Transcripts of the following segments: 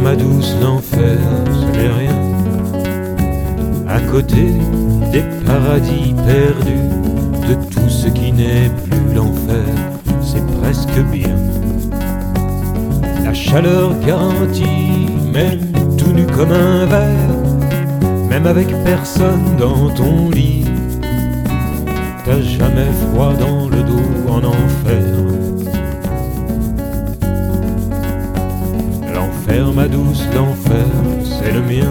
ma douce, l'enfer, ce n'est rien. À côté des paradis perdus, de tout ce qui n'est plus l'enfer, c'est presque bien. La chaleur garantie, même tout nu comme un verre, même avec personne dans ton lit. T'as jamais froid dans le dos en enfer. L'enfer, ma douce, l'enfer, c'est le mien.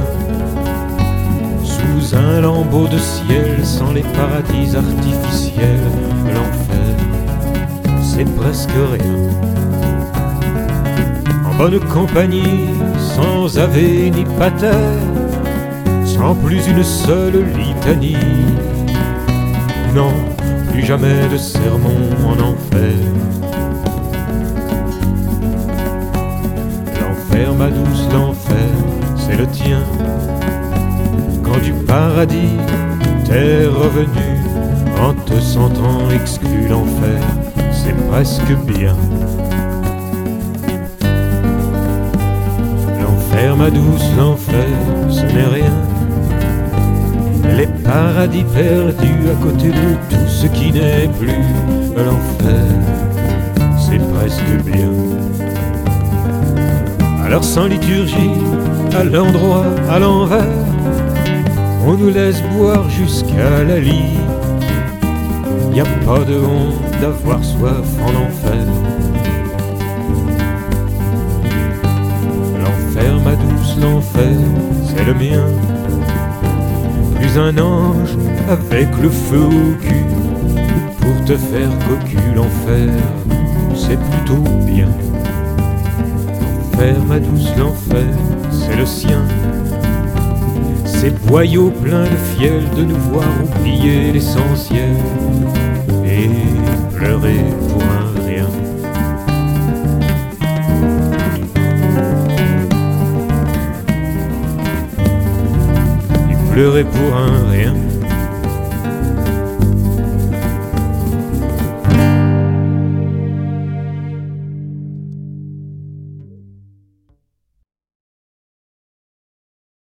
Sous un lambeau de ciel, sans les paradis artificiels, l'enfer, c'est presque rien. En bonne compagnie, sans ave ni pater, sans plus une seule litanie. Non, plus jamais de sermon en enfer. Le tien. Quand du paradis t'es revenu, en te sentant exclu l'enfer, c'est presque bien. L'enfer, ma douce, l'enfer, ce n'est rien. Les paradis perdus à côté de tout ce qui n'est plus l'enfer, c'est presque bien. Alors sans liturgie, à l'endroit, à l'envers, on nous laisse boire jusqu'à la lie. Y a pas de honte d'avoir soif en enfer. L'enfer, ma douce, l'enfer, c'est le mien. Plus un ange avec le feu au cul pour te faire cocu l'enfer, c'est plutôt bien. L'enfer, ma douce, l'enfer, c'est le sien. Ces boyaux pleins de fiel de nous voir oublier l'essentiel et pleurer pour un rien. Et pleurer pour un rien.